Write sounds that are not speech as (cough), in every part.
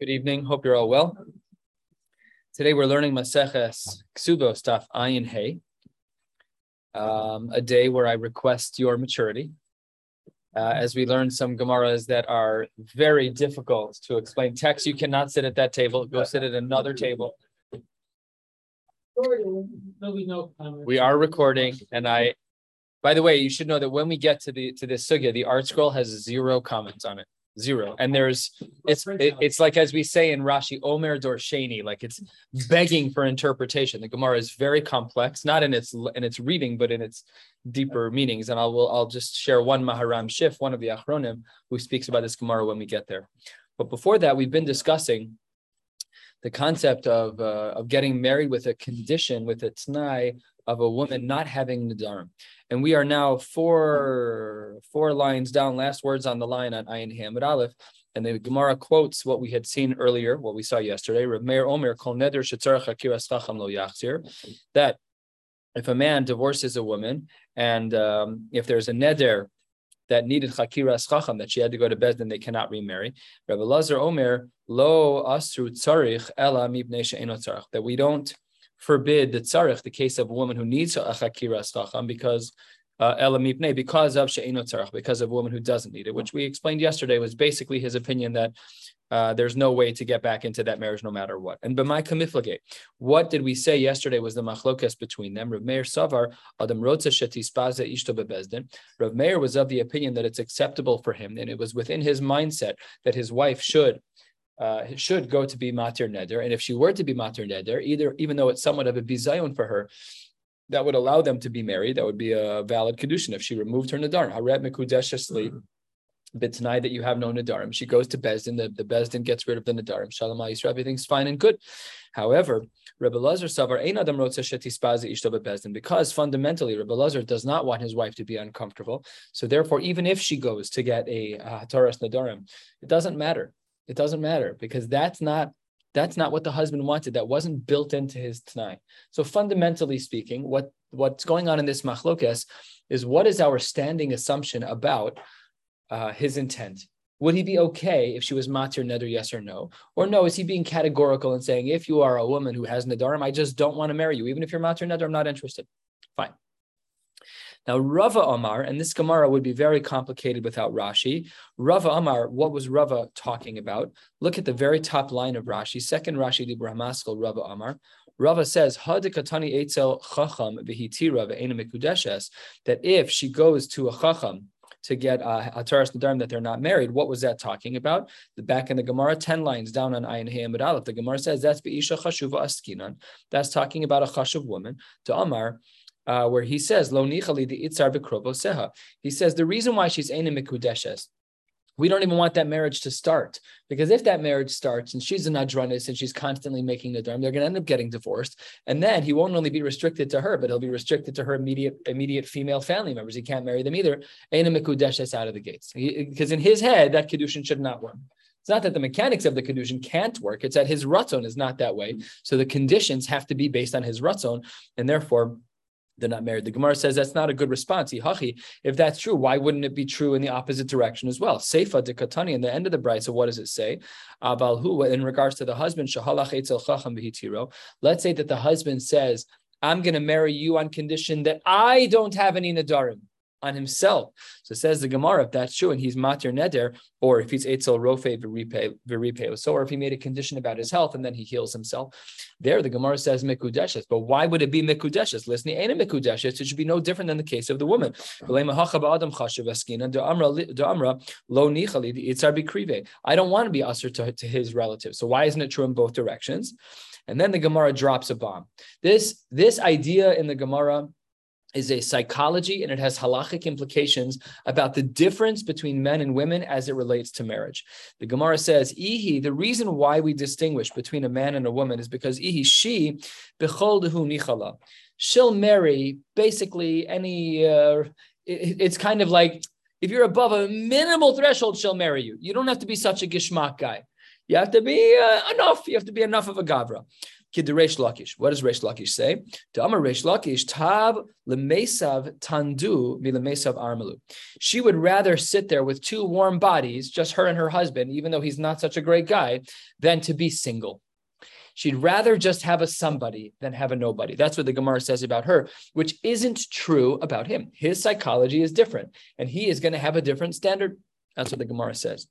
Good evening. Hope you're all well. Today we're learning Maseches Ksubos Daf Ayin Hey, um, a day where I request your maturity. Uh, as we learn some Gemaras that are very difficult to explain. Text, you cannot sit at that table. Go sit at another table. We are recording, and I. By the way, you should know that when we get to the to this sugya, the ArtScroll has zero comments on it zero. And there's it's it, it's like as we say in rashi omer dorsheni like it's begging for interpretation. The gemara is very complex not in its in its reading but in its deeper meanings. And i'll i'll just share one maharam shif one of the achronim who speaks about this gemara when we get there. But before that we've been discussing the concept of uh, of getting married with a condition with a t'nai of a woman not having nadarim. And we are now four four lines down, last words on the line on Ayin Hamid Aleph. And the Gemara quotes what we had seen earlier, what we saw yesterday. Rav Omer Kol Neder Lo Yachzir, That if a man divorces a woman, and um, if there's a neder that needed chakiras chacham that she had to go to bed, then they cannot remarry. Rabbi Lazar Omer lo asru tzarich ela mibnei tzarich that we don't forbid the tzarech, the case of a woman who needs a chakiras chacham because uh, because of she'eno tzarech, because of a woman who doesn't need it, which we explained yesterday was basically his opinion that uh, there's no way to get back into that marriage no matter what. And b'mai kamiflage, what did we say yesterday was the machlokas between them? Rav Meir Savar, Adam Rotza Shetispaza Ishto Bebezdin. Rav Meir was of the opinion that it's acceptable for him, and it was within his mindset that his wife should uh, should go to be matir neder, and if she were to be matir neder, either even though it's somewhat of a bizayon for her, that would allow them to be married. That would be a valid kedushin if she removed her nadar. Haret mekudeshesli bitnai that you have no nadarim. She goes to Bezdin, the, the Bezdin gets rid of the nadarim. Shalom Yisrael, everything's fine and good. However, Rebbe Lazar Savar Ein Adam Rotza Shetispazi Ishto Bezdin, because fundamentally Rebbe Lazar does not want his wife to be uncomfortable. So therefore, even if she goes to get a Hataras Nadarim, it doesn't matter. It doesn't matter because that's not that's not what the husband wanted. That wasn't built into his t'nai. So fundamentally speaking, what what's going on in this machlokes is what is our standing assumption about uh, his intent? Would he be okay if she was matir neder, yes or no? Or no, is he being categorical and saying, if you are a woman who has nadarim, I just don't want to marry you. Even if you're matir neder, I'm not interested. Fine. Now, Rava Amar, and this Gemara would be very complicated without Rashi. Rava Amar, what was Rava talking about? Look at the very top line of Rashi, second Rashi di Brahmaskal, Rava Amar. Rava says, Hadikatani Eitzel Chacham Vihitira Ve'ena that if she goes to a Chacham to get uh, a Ataras Nadarim that they're not married, what was that talking about? The back in the Gemara, 10 lines down on Ayin Hayamid Aleph, the Gemara says that's Be'isha Chashuva Askinan. That's talking about a Chashuv woman. To Amar, uh, where he says, Lo nichali the itzar seha. He says the reason why she's ena mikudeshes, we don't even want that marriage to start because if that marriage starts and she's an adranis and she's constantly making the dharm, they're going to end up getting divorced. And then he won't only be restricted to her, but he'll be restricted to her immediate immediate female family members. He can't marry them either. Ena mikudeshes out of the gates because in his head that kedushin should not work. It's not that the mechanics of the kedushin can't work; it's that his ratzon is not that way. So the conditions have to be based on his ratzon, and therefore they're not married. The Gemara says that's not a good response. If that's true, why wouldn't it be true in the opposite direction as well? Seifa de Katani, in the end of the bride, so what does it say? Abalhu, in regards to the husband, let's say that the husband says, I'm going to marry you on condition that I don't have any nadarim on himself. So says the Gemara, if that's true, and he's matir neder, or if he's etzel rofe v'ripeo, so or if he made a condition about his health and then he heals himself, there the Gemara says mikudeshes. But why would it be mikudeshes? Listen, ain't a mikudeshes. It should be no different than the case of the woman. I don't want to be usher to, to his relatives. So why isn't it true in both directions? And then the Gemara drops a bomb. This this idea in the Gemara is a psychology and it has halachic implications about the difference between men and women as it relates to marriage. The Gemara says, Ihi, the reason why we distinguish between a man and a woman is because Ihi, she, becholdehu nichala. She'll marry basically any, uh, it, it's kind of like if you're above a minimal threshold, she'll marry you. You don't have to be such a gishmak guy. You have to be uh, enough. You have to be enough of a gavra. Kid Lakish. What does Reish Lakish say? To Reish Lakish, Tab lemesav tandu milemesav armalu. She would rather sit there with two warm bodies, just her and her husband, even though he's not such a great guy, than to be single. She'd rather just have a somebody than have a nobody. That's what the Gemara says about her, which isn't true about him. His psychology is different, and he is going to have a different standard. That's what the Gemara says.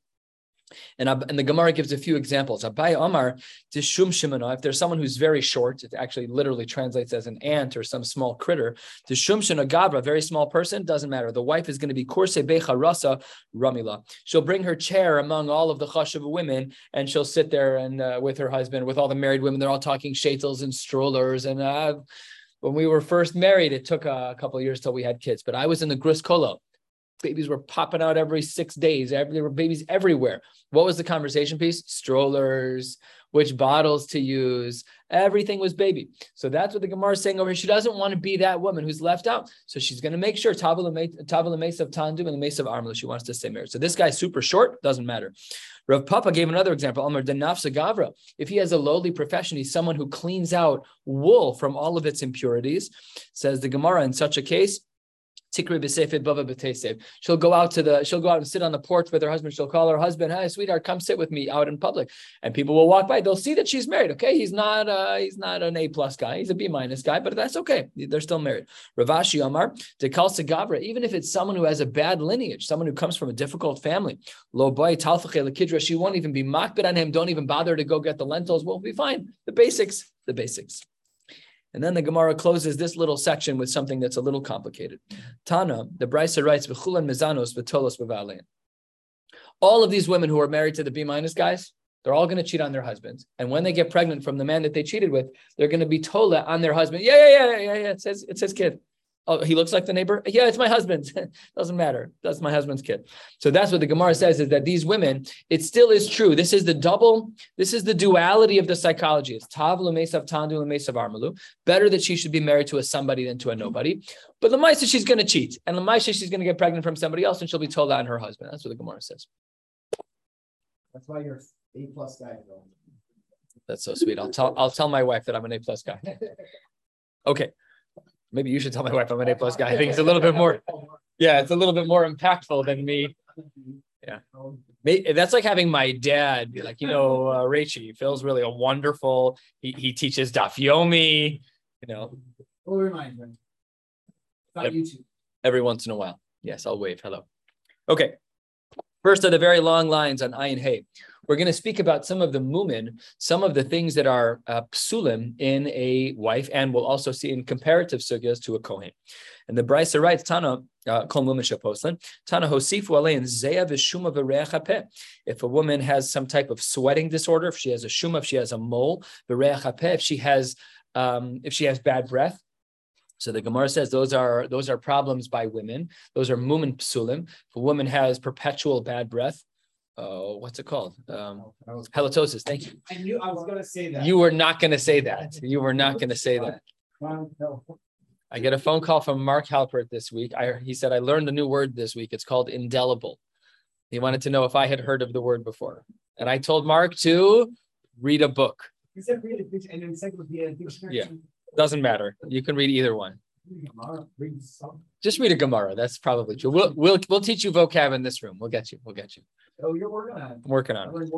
And, and the Gemara gives a few examples. Abai Omar, Tishum Shimona, if there's someone who's very short, it actually literally translates as an ant or some small critter. Tishum Shimona Gavra, very small person, doesn't matter. The wife is going to be Kurse Becha Rasa Ramila. She'll bring her chair among all of the Chashav women and she'll sit there and uh, with her husband, with all the married women. They're all talking shaitels and strollers. And uh, when we were first married, it took a couple years till we had kids, but I was in the Gris Kolo babies were popping out every six days. There were babies everywhere. What was the conversation piece? Strollers, which bottles to use. Everything was baby. So that's what the Gemara is saying over here. She doesn't want to be that woman who's left out. So she's going to make sure Tabula Mesa of Tandum and the Mesa of Armala, she wants to stay married. So this guy's super short, doesn't matter. Rav Papa gave another example. Amr Denafsa Gavra. If he has a lowly profession, he's someone who cleans out wool from all of its impurities. Says the Gemara in such a case, Tikri bava. She'll go out to the, she'll go out and sit on the porch with her husband. She'll call her husband, "Hi, sweetheart, come sit with me out in public." And people will walk by. They'll see that she's married. Okay, he's not, uh, he's not an A plus guy. He's a B minus guy, but that's okay. They're still married. Ravashi Omar dekal segavra. Even if it's someone who has a bad lineage, someone who comes from a difficult family, lo boy talfache She won't even be makbid on him. Don't even bother to go get the lentils. We'll be fine. The basics. The basics. And then the Gemara closes this little section with something that's a little complicated. Tana, the Brisa writes, "V'chulan mizanos v'tolos b'valein." All of these women who are married to the B minus guys, they're all going to cheat on their husbands. And when they get pregnant from the man that they cheated with, they're going to be tola on their husband. Yeah, yeah, yeah, yeah, yeah. It says it says kid. Oh, he looks like the neighbor. Yeah, it's my husband. (laughs) Doesn't matter. That's my husband's kid. So that's what the Gemara says is that these women, it still is true. This is the double, this is the duality of the psychology. It's Tavla Mesav Tandu Mesav Armalu. Better that she should be married to a somebody than to a nobody. But Lamaisa, she's going to cheat. And Lamaisa, she's going to get pregnant from somebody else and she'll be told that on her husband. That's what the Gemara says. That's why you're A plus guy. That's so sweet. I'll tell I'll tell my wife that I'm an A plus guy. (laughs) Okay. Maybe you should tell my wife I'm an A plus guy. I think it's a little bit more, yeah, it's a little bit more impactful than me. Yeah. That's like having my dad be like, you know, uh, Rachie, Phil's really a wonderful, he, he teaches Dafyomi. You know. We'll remind him. About YouTube. Every once in a while. Yes, I'll wave. Hello. Okay. First of the very long lines on Ayin Hay. We're going to speak about some of the mumin, some of the things that are uh, psulim in a wife, and we'll also see in comparative sugyas to a kohen. And the Brisa writes, Tana, uh, kol shaposlan, Tana hosifu alein zeya v'shuma v'reach If a woman has some type of sweating disorder, if she has a shuma, if she has a mole, v'reach if she has um, if she has bad breath, so the Gemara says those are those are problems by women. Those are mumin psulim. If a woman has perpetual bad breath, oh, what's it called? Um, halitosis. Thank you. I knew I was going to say that. You were not going to say that. You were not going to say that. I get a phone call from Mark Halpert this week. I, he said, I learned a new word this week. It's called indelible. He wanted to know if I had heard of the word before. And I told Mark to read a book. He said read a, an encyclopedia. Yeah. Doesn't matter. You can read either one. Just read a Gemara. That's probably true. We'll we'll we'll teach you vocab in this room. We'll get you. We'll get you. Oh, you're working on it. I'm working on it.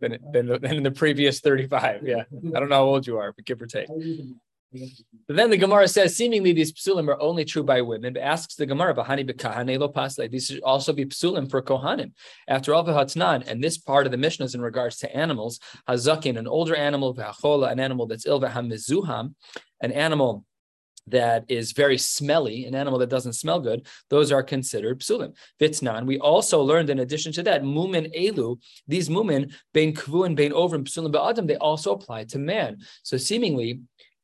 Than, than, than in the previous 35. Yeah. I don't know how old you are, but give or take. But then the Gemara says, seemingly these psulim are only true by women, but asks the Gemara, Bahani bekahane lo pasle. These should also be psulim for kohanim. After all, v'hatnan, and this part of the Mishnah is in regards to animals, hazakin, an older animal, v'achola, an animal that's ill, v'hamizuham, an animal that is very smelly, an animal that doesn't smell good, those are considered psulim. Vitznan. We also learned, in addition to that, mumin elu, these mumin, bein kvu and bein over psulim ba'adam, they also apply to man. So seemingly,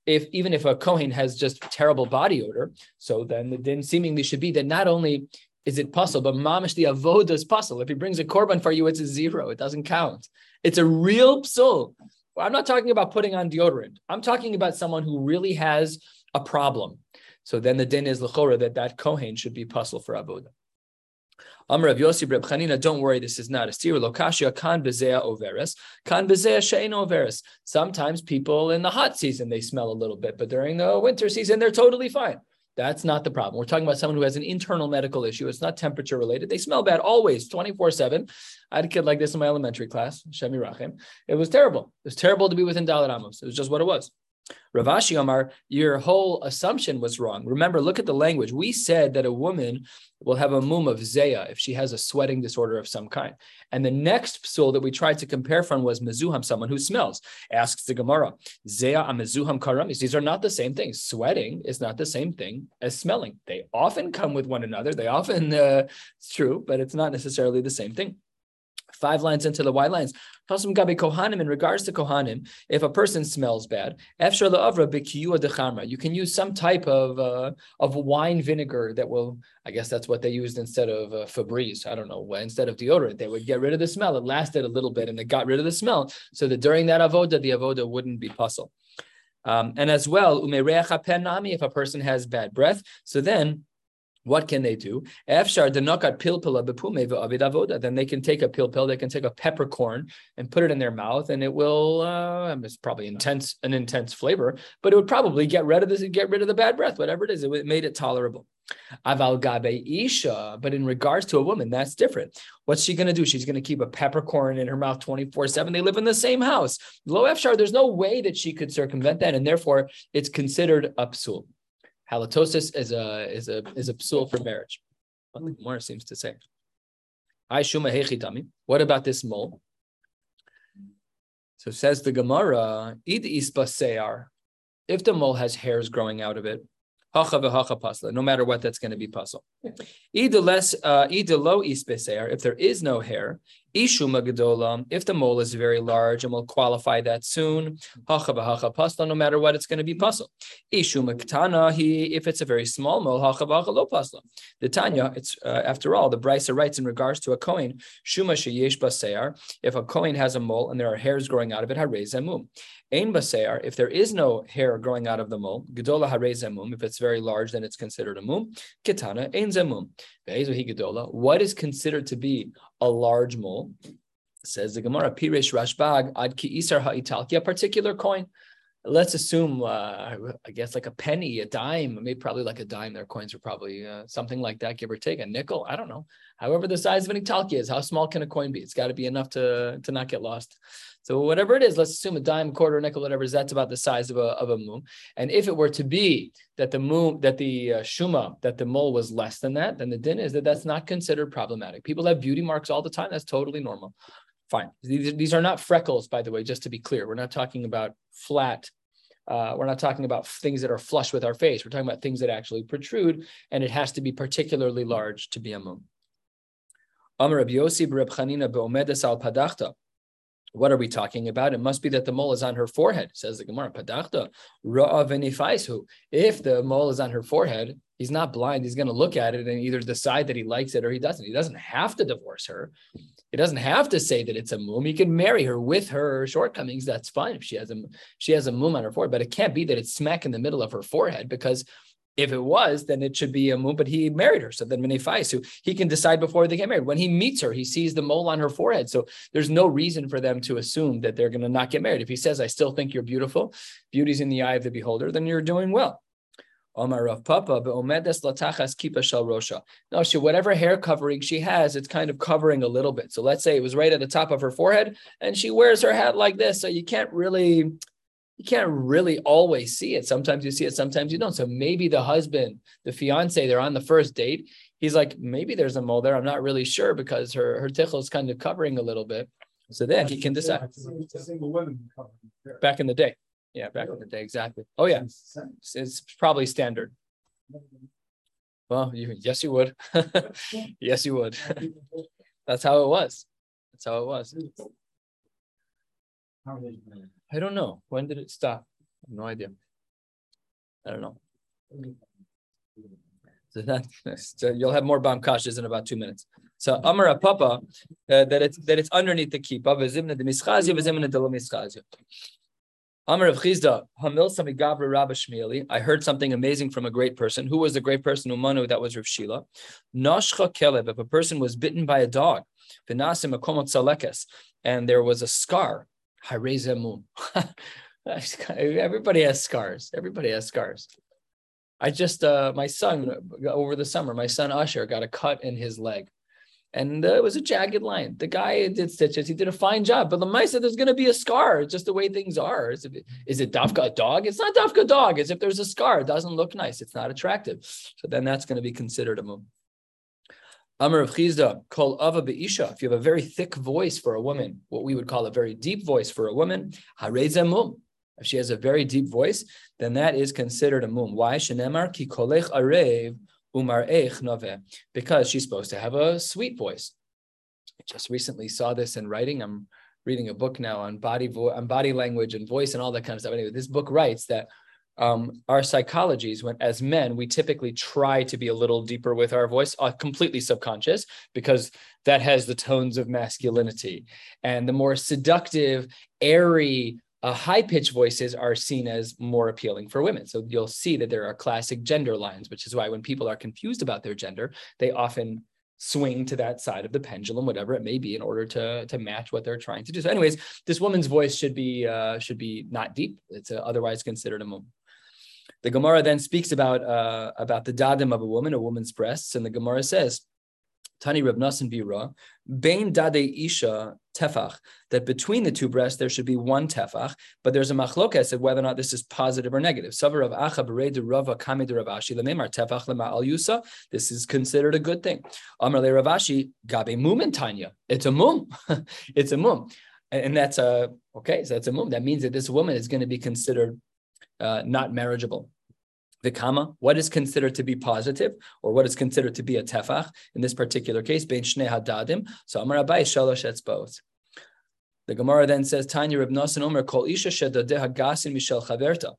if even if a Kohen has just terrible body odor, so then the din seemingly should be that not only is it puzzle, but mamish the avoda is puzzle. If he brings a korban for you, it's a zero. It doesn't count. It's a real psul. I'm not talking about putting on deodorant. I'm talking about someone who really has a problem. So then the din is lechora that that kohen should be puzzle for avoda. Amr of Yossi Reb Chanina, don't worry, this is not a steer. Lokashia kan bezea overis, kan bezea shein overis. Sometimes people in the hot season they smell a little bit, but during the winter season they're totally fine. That's not the problem. We're talking about someone who has an internal medical issue. It's not temperature related. They smell bad always, 24 7. I had a kid like this in my elementary class, Shemi Rachim. It was terrible. It was terrible to be within Dalit Amos. It was just what it was. Ravashi Omar, your whole assumption was wrong. Remember, look at the language. We said that a woman will have a mum of zeya if she has a sweating disorder of some kind. And the next psul that we tried to compare from was mezuham, someone who smells. Asks the Gemara, zeya a mezuham karamis. These are not the same things. Sweating is not the same thing as smelling. They often come with one another. They often, uh, it's true, but it's not necessarily the same thing five lines into the white lines. Kohanim, in regards to Kohanim, if a person smells bad, efshar avra b'kiyua you can use some type of uh, of wine vinegar that will, I guess that's what they used instead of uh, Febreze. I don't know, instead of deodorant, they would get rid of the smell. It lasted a little bit and it got rid of the smell. So that during that avoda, the avoda wouldn't be puzzle. Um, and as well, if a person has bad breath, so then what can they do? Then they can take a pilpil, they can take a peppercorn and put it in their mouth, and it will. Uh, it's probably intense, an intense flavor, but it would probably get rid of this, get rid of the bad breath, whatever it is. It made it tolerable. Aval gabe isha, but in regards to a woman, that's different. What's she going to do? She's going to keep a peppercorn in her mouth 24 7. They live in the same house. Lo efshar, there's no way that she could circumvent that, and therefore it's considered psul halitosis is a is a is a psul for marriage. What the Gemara seems to say. I shuma hechitami. What about this mole? So says the Gemara, id ispa If the mole has hairs growing out of it, no matter what, that's going to be less, uh, if there is no hair, gedola, if the mole is very large, and we'll qualify that soon, pasla, no matter what, it's going to be puzzle. Ishuma ketana, if it's a very small mole, hacha v'hacha lo pasla. The Tanya, it's uh, after all, the Brisa writes in regards to a coin, shuma sheyesh baseir, if a coin has a mole and there are hairs growing out of it, harez emum. Ein baseir, if there is no hair growing out of the mole, gedola harez emum, if it's very large, then it's considered a mum. Ketana ein zemum. What is considered to be a large mole? Says the Gemara, Pirish Rashbag ad ki isar ha'italki, a particular coin. Let's assume, uh, I guess, like a penny, a dime, maybe probably like a dime. Their coins are probably uh, something like that, give or take, a nickel. I don't know. However, the size of an italki is, how small can a coin be? It's got to be enough to, to not get lost. So whatever it is, let's assume a dime, quarter, nickel, whatever is, that's about the size of a, of a moon. And if it were to be that the moon, that the uh, shuma, that the mole was less than that, then the din is that that's not considered problematic. People have beauty marks all the time. That's totally normal. Fine. These, these are not freckles, by the way, just to be clear. We're not talking about flat uh, we're not talking about things that are flush with our face. We're talking about things that actually protrude, and it has to be particularly large to be a mum. Chanina padachta. What are we talking about? It must be that the mole is on her forehead, says the Gemara. Padachta If the mole is on her forehead, he's not blind. He's going to look at it and either decide that he likes it or he doesn't. He doesn't have to divorce her. He doesn't have to say that it's a mum. He can marry her with her shortcomings. That's fine if she has a she has a mum on her forehead. But it can't be that it's smack in the middle of her forehead because if it was, then it should be a moon, but he married her. So then Minifai, so he can decide before they get married. When he meets her, he sees the mole on her forehead. So there's no reason for them to assume that they're going to not get married. If he says, I still think you're beautiful, beauty's in the eye of the beholder, then you're doing well. Omar Rav Papa, latachas kipa shel rosha. No, she whatever hair covering she has, it's kind of covering a little bit. So let's say it was right at the top of her forehead, and she wears her hat like this, so you can't really you can't really always see it. Sometimes you see it, sometimes you don't. So maybe the husband, the fiance, they're on the first date. He's like, maybe there's a mole there. I'm not really sure because her her tichel is kind of covering a little bit. So then he can decide. Back in the day. Yeah, back in the day, exactly. Oh yeah, it's, probably standard. Well, you, yes, you would. (laughs) yes, you would. (laughs) That's how it was. That's how it was. I don't know. When did it stop? no idea. I don't know. (laughs) So that so you'll have more bomb in about two minutes. So Amara Papa uh, that it's that it's underneath the kippah. V'zimna de mischazia v'zimna de lo. Amar of Chizda, Hamil Samigavra Rabba Shmieli. I heard something amazing from a great person. Who was the great person? Umanu, that was Rav Shila. Nashcha Keleb, if a person was bitten by a dog, Vinasim Akomot Salekes, and there was a scar, Harezemun. (laughs) Everybody has scars. Everybody has scars. I just, uh, my son, over the summer, my son Usher got a cut in his leg and uh, it was a jagged line. The guy did stitches; he did a fine job. But the mice said there's going to be a scar. It's just the way things are. Is it, is it dafka dog? It's not dafka dog. It's if there's a scar, it doesn't look nice. It's not attractive. So then that's going to be considered a mum. Amr of Chizda, call ava be'isha. If you have a very thick voice for a woman, what we would call a very deep voice for a woman, mum. If she has a very deep voice, then that is considered a mum. Why? Shenemar ki kolech arev Umar Eich Nove, because she's supposed to have a sweet voice. I just recently saw this in writing. I'm reading a book now on body vo- on body language and voice and all that kind of stuff. Anyway, this book writes that um, our psychologies, when as men, we typically try to be a little deeper with our voice, uh, completely subconscious, because that has the tones of masculinity. And the more seductive, airy, uh, high pitched voices are seen as more appealing for women. So you'll see that there are classic gender lines, which is why when people are confused about their gender, they often swing to that side of the pendulum, whatever it may be, in order to, to match what they're trying to do. So, anyways, this woman's voice should be uh, should be not deep. It's uh, otherwise considered a. The Gemara then speaks about uh, about the dadim of a woman, a woman's breasts, and the Gemara says Tani Reb Nasan Bira, Bain Dade Isha Tefach, that between the two breasts there should be one tefach, but there's a machlokes of whether or not this is positive or negative. Savar of Acha Bere de Rava Kame de Ravashi Lememar Tefach Lema Al Yusa. This is considered a good thing. Amar Le Ravashi Gabe Mum in Tanya. It's a mum. (laughs) it's a mum. And that's a okay, so that's a mum. That means that this woman is going to be considered uh, not marriageable the comma, what is considered to be positive or what is considered to be a tefach in this particular case, bein shnei hadadim. So Amar Abai shalosh etzbot. The Gemara then says, Tanya Reb Nasan Omer, Kol Isha Shedadeha Gasin Mishel Chaverta.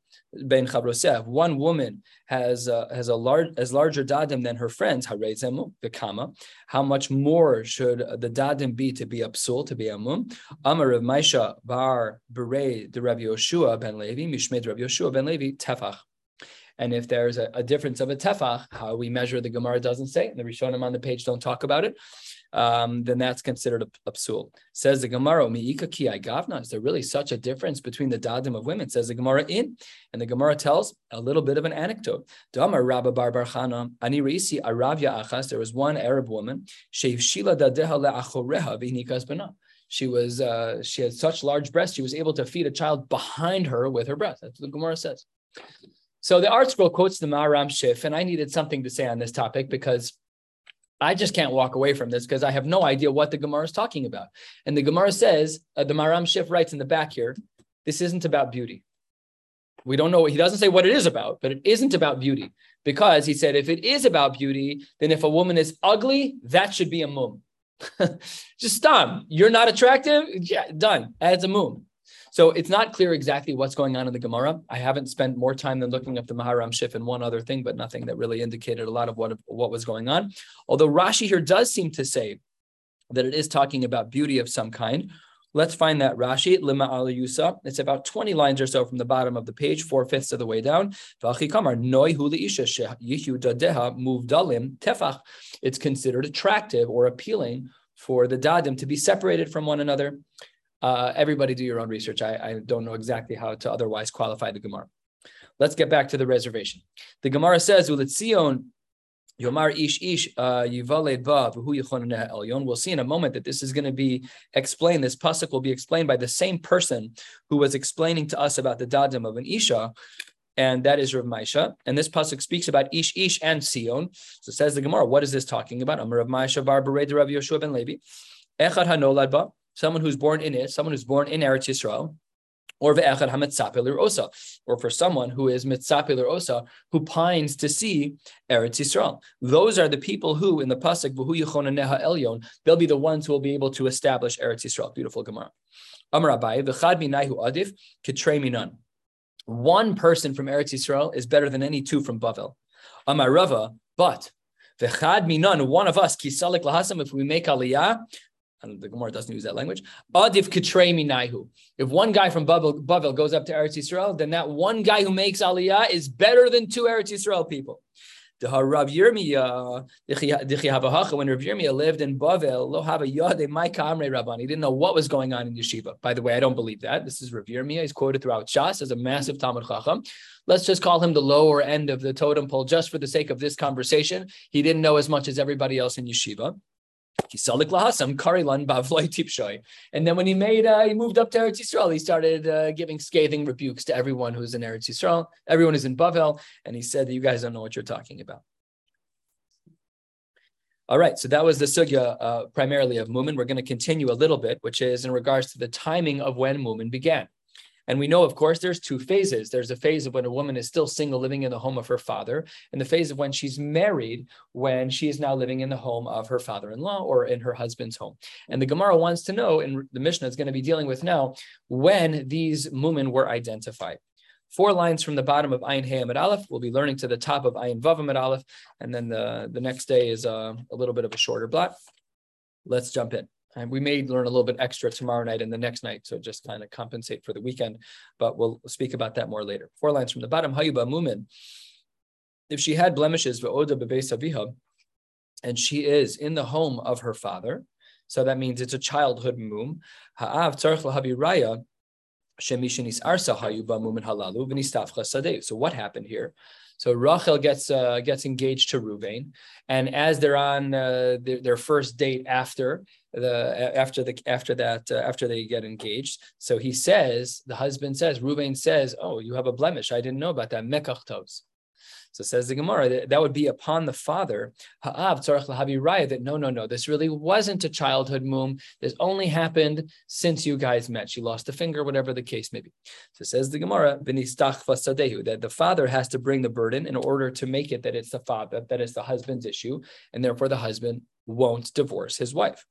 Ben Chabroseh. One woman has uh, has a large as larger dadim than her friends. Harezemu the kama. How much more should the dadim be to be absul to be amum? Amar of Maisha Bar Bere de Rabbi Yoshua ben Levi Mishmed Rabbi Yoshua ben Levi Tefach. And if there's a, a, difference of a tefach, how we measure the Gemara doesn't say, and the Rishonim on the page don't talk about it, um, then that's considered a, psul. Says the Gemara, Miika ki gavna. Is there really such a difference between the dadim of women? Says the Gemara in, and the Gemara tells a little bit of an anecdote. Damar Rabba Bar Barchana, Ani Reisi Aravya Achas. There was one Arab woman, Shila Dadeha she was uh, she had such large breasts she was able to feed a child behind her with her breast. That's what the Gemara says. So the ArtScroll quotes the Maharam Shif, and I needed something to say on this topic because I just can't walk away from this because I have no idea what the Gemara is talking about. And the Gemara says, uh, the Maharam Shif writes in the back here, this isn't about beauty. We don't know. What he doesn't say what it is about, but it isn't about beauty because he said if it is about beauty, then if a woman is ugly, that should be a mum. (laughs) just done. You're not attractive. Yeah, done. Adds a mum. So it's not clear exactly what's going on in the Gemara. I haven't spent more time than looking up the Maharam Shif and one other thing, but nothing that really indicated a lot of what, what was going on. Although Rashi here does seem to say that it is talking about beauty of some kind. Let's find that Rashi, Lima al Yusa. It's about 20 lines or so from the bottom of the page, four fifths of the way down. It's considered attractive or appealing for the dadim to be separated from one another. Uh, everybody do your own research. I, I don't know exactly how to otherwise qualify the Gemara. Let's get back to the reservation. The Gemara says, Uletzion Yomar ish ish uh, elyon. We'll see in a moment that this is going to be explained. This pasuk will be explained by the same person who was explaining to us about the dadim of an isha, and that is Rav Maisha. And this pasuk speaks about ish ish and Sion. So says the Gemara, what is this talking about? Amar Rav Maisha bar bered Rav Yoshua ben Levi. Echad hanolad ba someone who's born in it, someone who's born in Eretz Yisrael, or ve'echad hametzapelir osa, or for someone who is mitzapelir osa, who pines to see Eretz Yisrael. Those are the people who, in the pasuk v'hu neha elyon, they'll be the ones who will be able to establish Eretz Yisrael. Beautiful Gemara. Amar Abai v'chad minayhu adif kitrei minan. One person from Eretz Yisrael is better than any two from Bavel. Amar Rava, but v'chad minan, one of us kisalik lahasam, if we make aliyah, and the Gemara doesn't use that language. Adif Kitremi Naihu. If one guy from Bavel, goes up to Eretz Yisrael, then that one guy who makes Aliyah is better than two Eretz Yisrael people. Rav Yirmiyah, when Rav Yirmiyah lived in Bavel, lo have a yade my kamre rabban. He didn't know what was going on in yeshiva. By the way, I don't believe that. This is Rav Yirmiyah. He's quoted throughout Shas as a massive Talmud Chacham. Let's just call him the lower end of the totem pole, just for the sake of this conversation. He didn't know as much as everybody else in yeshiva. And then when he made, uh, he moved up to Eretz Yisrael, he started uh, giving scathing rebukes to everyone who's in Eretz Yisrael. Everyone is in Bavel, and he said that you guys don't know what you're talking about. All right, so that was the sugya uh, primarily of Mumin. We're going to continue a little bit, which is in regards to the timing of when Mumin began. And we know, of course, there's two phases. There's a phase of when a woman is still single, living in the home of her father, and the phase of when she's married, when she is now living in the home of her father-in-law or in her husband's home. And the Gemara wants to know, and the Mishnah is going to be dealing with now, when these mumen were identified. Four lines from the bottom of Ayin Hey Amid Aleph. We'll be learning to the top of Ayin Vav Amid Aleph, and then the, the next day is uh, a little bit of a shorter block. Let's jump in. And we may learn a little bit extra tomorrow night and the next night, so just kind of compensate for the weekend. But we'll speak about that more later. Four lines from the bottom. Hayuba Mumin. If she had blemishes, and she is in the home of her father, so that means it's a childhood mum. Ha'av tzarch raya. So what happened here? So Rachel gets uh, gets engaged to Ruvain, and as they're on uh, their, their, first date after the after the after that uh, after they get engaged, so he says the husband says Ruvain says, "Oh, you have a blemish. I didn't know about that mekach tos." So says the Gemara that, that would be upon the father. Ha'av tzarech lahavi that no, no, no, this really wasn't a childhood mum. This only happened since you guys met. She lost a finger, whatever the case may be. So says the Gemara, that the father has to bring the burden in order to make it that it's the father, that it's the husband's issue, and therefore the husband won't divorce his wife.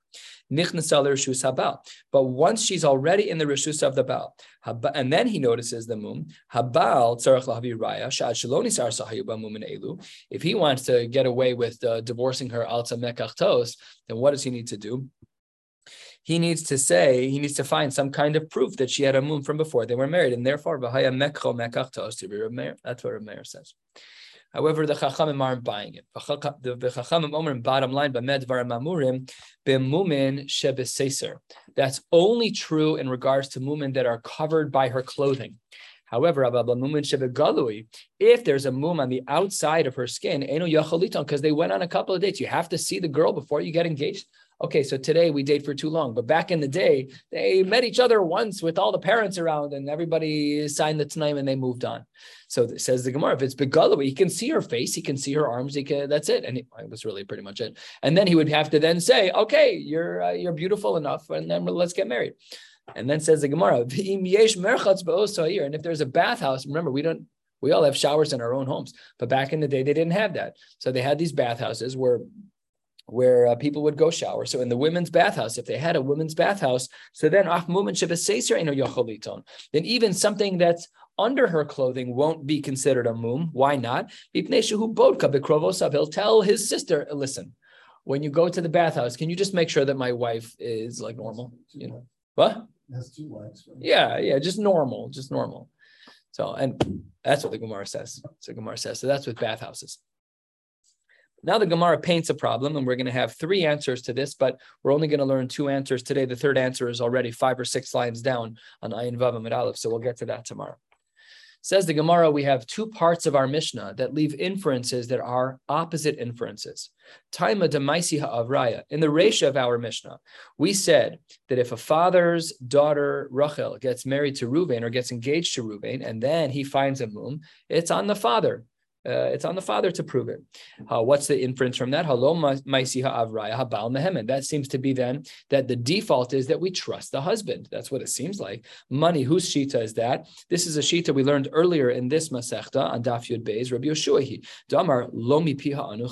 But once she's already in the rishus of the Baal, and then he notices the mum, Habal if he wants to get away with uh, divorcing her alta mekachtos, then what does he need to do? He needs to say, he needs to find some kind of proof that she had a mum from before they were married, and therefore, that's what Rameir says. However, the Chachamim aren't buying it. The Chachamim Omer, bottom line, Bamed Varamamurim, Bimumin Shebeseser. That's only true in regards to mumin that are covered by her clothing. However, if there's a mum on the outside of her skin, because they went on a couple of dates, you have to see the girl before you get engaged okay, so today we date for too long. But back in the day, they met each other once with all the parents around and everybody signed the Tanaim and they moved on. So it says the Gemara, if it's Begalawi, he can see her face, he can see her arms, he can, that's it. And he, it was really pretty much it. And then he would have to then say, okay, you're, uh, you're beautiful enough and then let's get married. And then says the Gemara, and if there's a bathhouse, remember, we don't, we all have showers in our own homes, but back in the day, they didn't have that. So they had these bathhouses where where uh, people would go shower. So in the women's bathhouse, if they had a women's bathhouse, so then then even something that's under her clothing won't be considered a mum. Why not? He'll tell his sister, listen, when you go to the bathhouse, can you just make sure that my wife is like normal? You know what? Has two wives. Right? Yeah, yeah, just normal, just normal. So, and that's what the Gemara says. So Gemara says. So that's with bathhouses. Now the Gemara paints a problem, and we're going to have three answers to this, but we're only going to learn two answers today. The third answer is already five or six lines down on Ayin Vav Amid Aleph, so we'll get to that tomorrow. Says the Gemara, we have two parts of our Mishnah that leave inferences that are opposite inferences. Taima demaisi ha'avraya. In the Resha of our Mishnah, we said that if a father's daughter Rachel gets married to Ruvain or gets engaged to Ruvain, and then he finds a mum, it's on the father. Uh, it's on the father to prove it. Uh, what's the inference from that? That seems to be then that the default is that we trust the husband. That's what it seems like. Money, whose shita is that? This is a shita we learned earlier in this masechta on Daf Yud Beis, Rabbi Yoshuahi. Damar lomi piha anu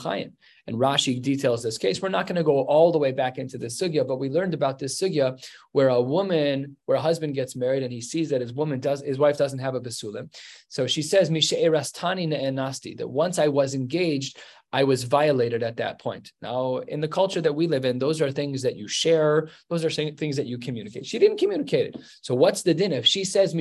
and Rashi details this case. We're not going to go all the way back into the sugya, but we learned about this sugya where a woman, where a husband gets married and he sees that his woman does, his wife doesn't have a basulim. So she says, nasti, that once I was engaged, I was violated at that point. Now, in the culture that we live in, those are things that you share, those are things that you communicate. She didn't communicate it. So, what's the din? If she says,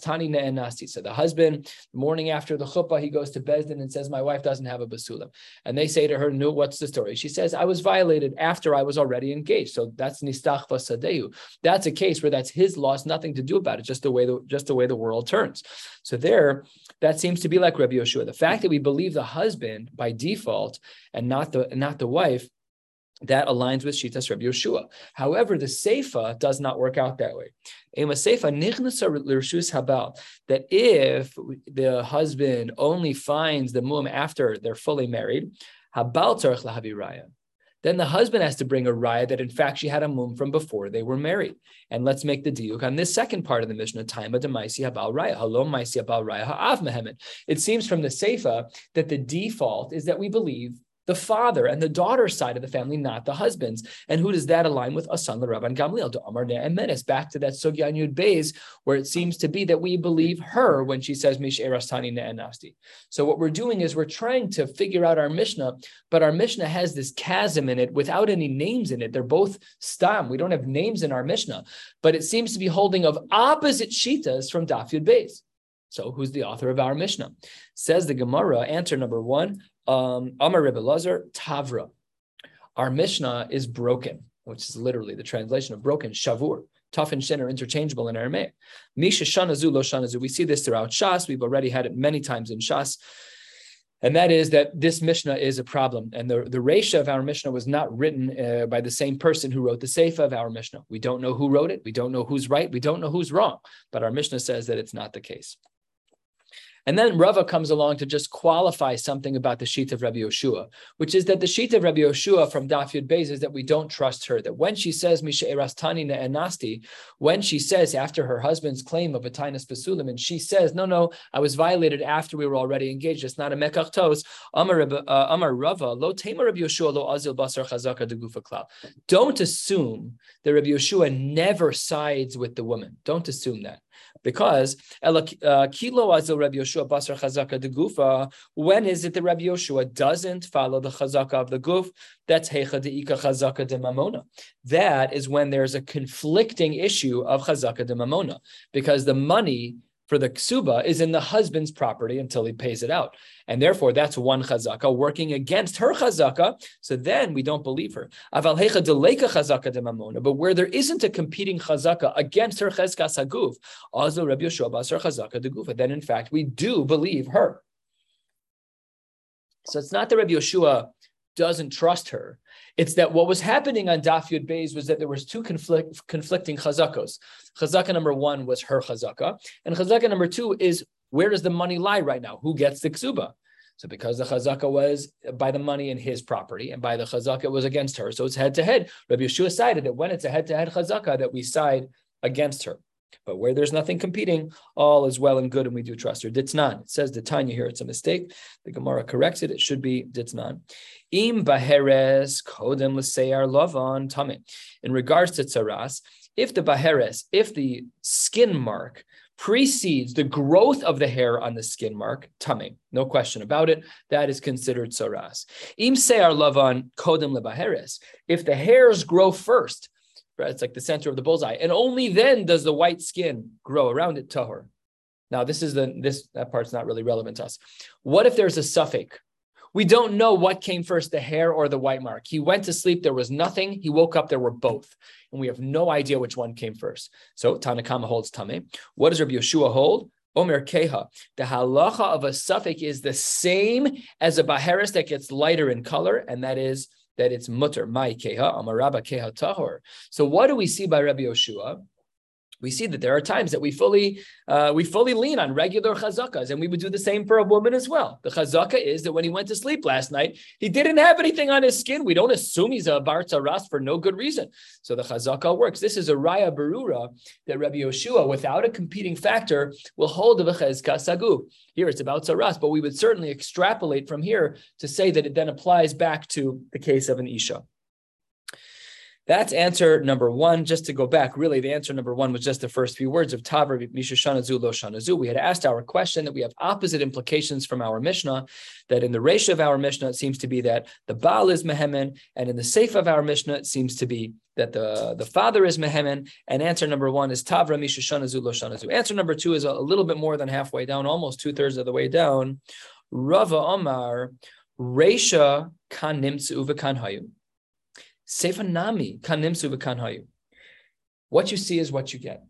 Tani nasi, so the husband, morning after the chuppah, he goes to Bezdin and says, My wife doesn't have a basulam. And they say to her, No, what's the story? She says, I was violated after I was already engaged. So that's nistach vasadehu. That's a case where that's his loss, nothing to do about it, just the way the just the way the world turns. So there, that seems to be like Rabbi Yoshua. The fact that we believe the husband by default and not the not the wife, that aligns with Shitas Rabbi Yoshua. However, the Seifa does not work out that way. Habal, that if the husband only finds the mum after they're fully married, Habal Lahavi then the husband has to bring a raya that in fact she had a mum from before they were married. And let's make the diuk on this second part of the Mishnah, time of Maisi Habal Raya. Hello, Maisi Habal Raya Ha'av Mehemet. It seems from the Seifa that the default is that we believe the father and the daughter side of the family, not the husbands. And who does that align with? Asan the Rabban Gamliel, to Amar and Menes, back to that Sugya Yud Beis, where it seems to be that we believe her when she says Mish Erastani Nasti. So what we're doing is we're trying to figure out our Mishnah, but our Mishnah has this chasm in it without any names in it. They're both stam. We don't have names in our Mishnah, but it seems to be holding of opposite shitas from Daf Yud Beis. So, who's the author of our Mishnah? Says the Gemara, answer number one um, Amar Rebbe Lazar, Tavra. Our Mishnah is broken, which is literally the translation of broken, Shavur. Tough and shin are interchangeable in Aramaic. Misha shanazu lo shanazu. We see this throughout Shas. We've already had it many times in Shas. And that is that this Mishnah is a problem. And the, the Resha of our Mishnah was not written uh, by the same person who wrote the Seifa of our Mishnah. We don't know who wrote it. We don't know who's right. We don't know who's wrong. But our Mishnah says that it's not the case. And then Rava comes along to just qualify something about the sheet of Rabbi Yoshua, which is that the sheet of Rabbi Yoshua from Daf Yud Beis is that we don't trust her. That when she says Misha Erastani Nasti, when she says after her husband's claim of a Tainus Basulim, and she says, No, no, I was violated after we were already engaged. It's not a Mekach Tos. Amar uh, Rava, Lo Tema Rabbi Yoshua, Lo Azil Basar Chazaka de Gufa Klal. Don't assume that Rabbi Yoshua never sides with the woman. Don't assume that because uh, kilo azil Rabbi Yoshua basar chazaka de gufa. When is it that Rabbi Yoshua doesn't follow the chazaka of the guf? That's hecha de ika chazaka de mamona. That is when there's a conflicting issue of chazaka de mamona because the money for the ksuba is in the husband's property until he pays it out. And therefore, that's one chazaka working against her chazaka. So then we don't believe her. But where there isn't a competing chazaka against her chezkas haguf, also Rabbi Yeshua chazaka de gufa, then in fact we do believe her. So it's not that Rabbi Yeshua doesn't trust her. It's that what was happening on Daf Yud Beis was that there was two conflict, conflicting chazakos. Chazaka number one was her chazaka, and chazaka number two is where does the money lie right now? Who gets the ksuba? So because the chazaka was by the money in his property, and by the chazaka it was against her, so it's head to head. Rabbi Yeshua cited that when it's a head to head chazaka, that we side against her. But where there's nothing competing, all is well and good, and we do trust her. Ditznan. It says the Tanya here, it's a mistake. The Gemara corrects it. It should be Ditznan. Im baheres kodem l'seyar lovan tamit. In regards to tzaras, if the baheres, if the skin mark precedes the growth of the hair on the skin mark, tamim, no question about it, that is considered tzaras. Im seyar lovan kodem lebaheres. If the hairs grow first, right, it's like the center of the bullseye, and only then does the white skin grow around it tahor. Now, this is the this that part's not really relevant to us. What if there's a suffix we don't know what came first, the hair or the white mark. He went to sleep, there was nothing. He woke up, there were both. And we have no idea which one came first. So Tanakama holds Tame. What does Rabbi Yeshua hold? Omer Keha. The halacha of a suffix is the same as a baharis that gets lighter in color, and that is that it's mutter, my keha, amaraba keha tahor. So what do we see by Rabbi Yeshua? We see that there are times that we fully uh, we fully lean on regular chazakas, and we would do the same for a woman as well. The chazaka is that when he went to sleep last night, he didn't have anything on his skin. We don't assume he's a bar ras for no good reason. So the chazaka works. This is a raya barura that Rabbi Yoshua, without a competing factor, will hold the chezka sagu. Here it's about tzaras, but we would certainly extrapolate from here to say that it then applies back to the case of an isha. That's answer number one. Just to go back, really, the answer number one was just the first few words of Tavar Mishashanazu Lo Shanazu. We had asked our question that we have opposite implications from our Mishnah, that in the ratio of our Mishnah, it seems to be that the Baal is Mehemen, and in the Seif of our Mishnah, it seems to be that the, the father is Mehemen. And answer number one is Tavra Mishashanazu Lo Shanazu. Answer number two is a, a little bit more than halfway down, almost two thirds of the way down. Rava Omar, Resha Kan Nimtzu Uvekan Hayu. Sefanami kanimsu v'kanhayu. What you see is what you get.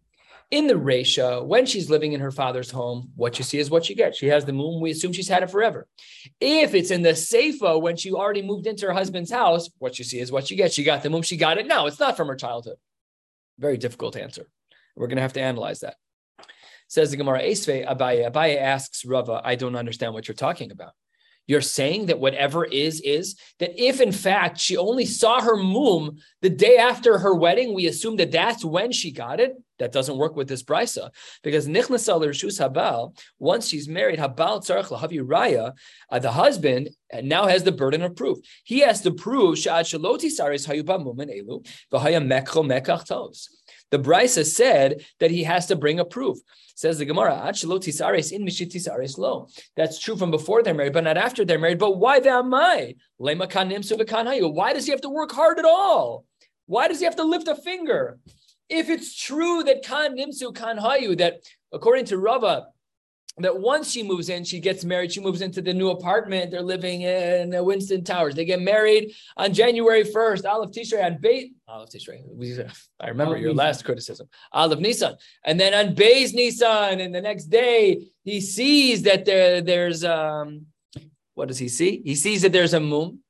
In the Resha, when she's living in her father's home, what you see is what you get. She has the moon. We assume she's had it forever. If it's in the Seifa, when she already moved into her husband's house, what you see is what you get. She got the moon. She got it now. It's not from her childhood. Very difficult answer. We're going to have to analyze that. Says the Gemara Esve Abaye. Abaye asks Rava, I don't understand what you're talking about. You're saying that whatever is, is that if in fact she only saw her mum the day after her wedding, we assume that that's when she got it. That doesn't work with this brisa because nichnasal rishus habal. Once she's married, habal tzarich lahavi raya. Uh, the husband now has the burden of proof. He has to prove shad shaloti saris hayuba mumen elu v'haya mekach tos. The brisa said that he has to bring a proof. Says the Gemara, tisares in tisares lo. That's true from before they're married, but not after they're married. But why the amai? Why does he have to work hard at all? Why does he have to lift a finger? If it's true that kan nimsu kan hayu, that according to Rava, that once she moves in, she gets married, she moves into the new apartment. They're living in the Winston Towers. They get married on January 1st, Aleph Tishrei on Beit. Aleph Tishrei. I remember your last criticism. Aleph Nissan. And then on Beis Nissan, and the next day, he sees that there, there's, um, what does he see? He sees that there's a mum.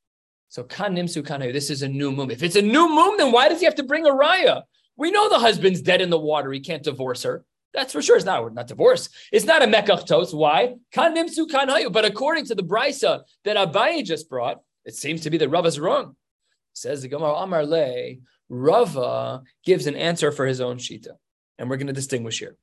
So kan nimsu kan this is a new moon. If it's a new moon, then why does he have to bring a raya? We know the husband's dead in the water. He can't divorce her. That's for sure. It's not not divorce. It's not a mekach tos. Why? But according to the brisa that Abaye just brought, it seems to be that Rava's wrong. Says the Gemara Amar Le, Rava gives an answer for his own shita. And we're going to distinguish here.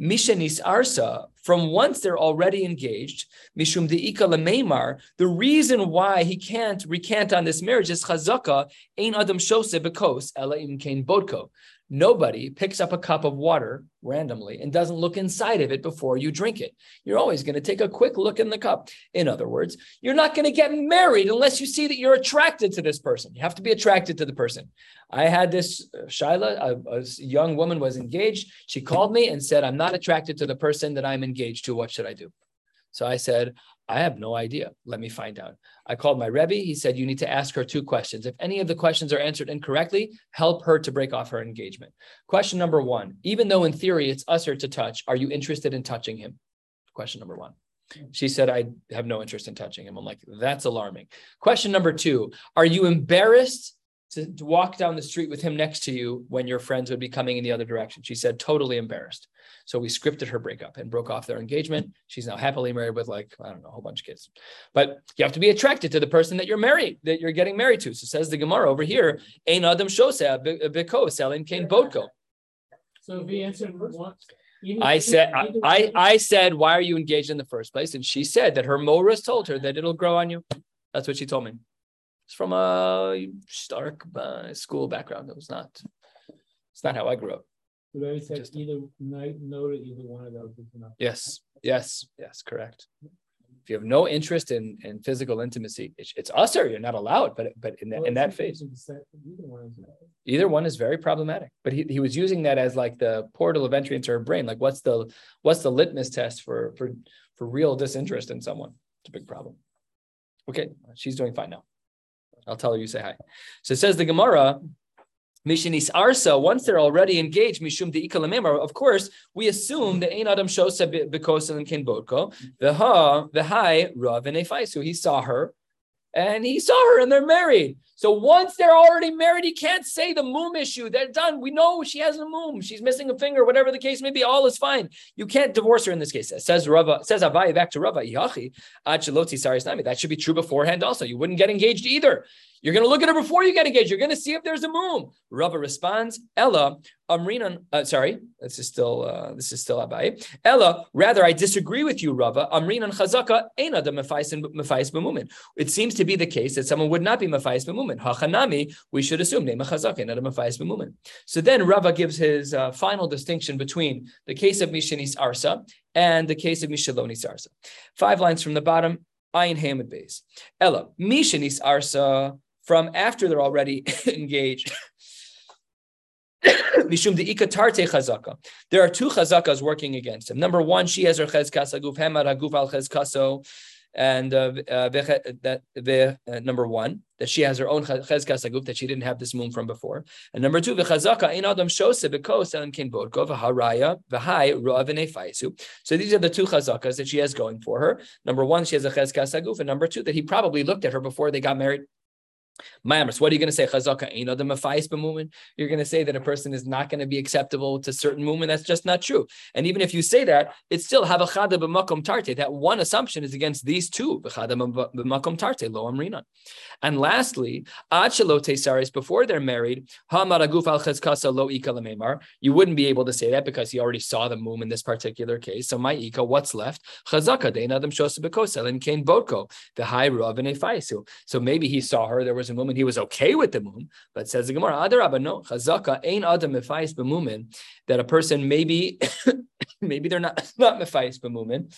Mishanis arsa, from once they're already engaged, mishum deika lemeimar, the reason why he can't recant on this marriage is chazaka, ein adam shose bekos, ela im kain bodko. Nobody picks up a cup of water randomly and doesn't look inside of it before you drink it. You're always going to take a quick look in the cup. In other words, you're not going to get married unless you see that you're attracted to this person. You have to be attracted to the person. I had this uh, Shaila, a, a young woman was engaged. She called me and said, I'm not attracted to the person that I'm engaged to. What should I do? So I said, I have no idea. Let me find out. I called my Rebbe. He said, You need to ask her two questions. If any of the questions are answered incorrectly, help her to break off her engagement. Question number one Even though in theory it's usher to touch, are you interested in touching him? Question number one. She said, I have no interest in touching him. I'm like, That's alarming. Question number two Are you embarrassed to, to walk down the street with him next to you when your friends would be coming in the other direction? She said, Totally embarrassed. So we scripted her breakup and broke off their engagement. She's now happily married with like, I don't know, a whole bunch of kids. But you have to be attracted to the person that you're married, that you're getting married to. So says the Gemara over here, Ein Adam Shoseh Beko Selin Kain Bodko. So if he answered one. I said, I, I, I said, why are you engaged in the first place? And she said that her Moras told her that it'll grow on you. That's what she told me. It's from a Stark uh, school background. It was not. It's not how I grew up. So they said Just, either no to either one of those is enough. Yes, yes, yes, correct. If you have no interest in, in physical intimacy, it's, it's us or you're not allowed. But but in that well, in that phase, either one, is either one is very problematic. But he, he was using that as like the portal of entry into her brain. Like what's the what's the litmus test for for for real disinterest in someone? It's a big problem. Okay, she's doing fine now. I'll tell her you say hi. So it says the Gemara, Mishinis Arsa, once they're already engaged, Mishum de Ikalamemar, of course, we assume that Ein Adam Shosa Bikosan and Ken Bodko, the Hai, Rav and Efaisu. He saw her and he saw her and they're married. So once they're already married, he can't say the moom issue. They're done. We know she has a moom. She's missing a finger, whatever the case may be. All is fine. You can't divorce her in this case. Says Rava, says Avai back to Rava, That should be true beforehand also. You wouldn't get engaged either. You're going to look at her before you get engaged. You're going to see if there's a mum. Rava responds, Ella, Amrinan, uh, sorry, this is still uh, this is still Abai. Ella, rather, I disagree with you, Rava. Amrinan chazaka Ena the mefais b'mumin. It seems to be the case that someone would not be mefais b'mumin. Hachanami, we should assume name chazaka, not a mefayis b'mumin. So then Rava gives his uh, final distinction between the case of Mishanis Arsa and the case of Mishalonis Arsa. Five lines from the bottom, Ayin Hamid base. Ella, Mishanis Arsa, from after they're already (laughs) engaged. (coughs) There are two chazakas working against him. Number one, she has her chezkas aguf hemad aguf al chezkaso, and uh, uh, that uh, number one that she has her own chezkas aguf that she didn't have this mum from before, and number two v'chazaka in adam shose bekos and kin bodko v'haraya v'hai faisu. So these are the two chazakas that she has going for her. Number one, she has a chezkas aguf, and number two, that he probably looked at her before they got married What are you going to say? Chazaka ain't other mafais. You're going to say that a person is not going to be acceptable to certain movement. That's just not true. And even if you say that, it's still have a chada b'makom tarte. That one assumption is against these two. B'chada b'makom tarte lo amrina. And lastly, ad tesaris before they're married, hamar aguf al cheskasa lo ika. You wouldn't be able to say that because he already saw the mum in this particular case. So my ika, what's left? Chazaka dein adam shosa b'kosel and kain botko the high rav and So maybe he saw her. There was a mumin, he was okay with the mum, but says the Gemara, Adarabba, no, chazaka ain't adam mefais b'mumin, that a person maybe, (coughs) maybe they're not (coughs) not mefais b'mumin.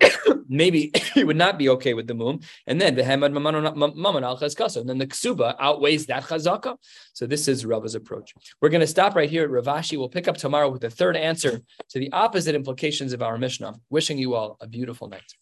(coughs) maybe he would not be okay with the mum, and then the hamad maman al chazkasa, and then the ksuba outweighs that chazaka. So this is Rava's approach. We're going to stop right here at Rav Ashi. We'll pick up tomorrow with the third answer to the opposite implications of our Mishnah. Wishing you all a beautiful night.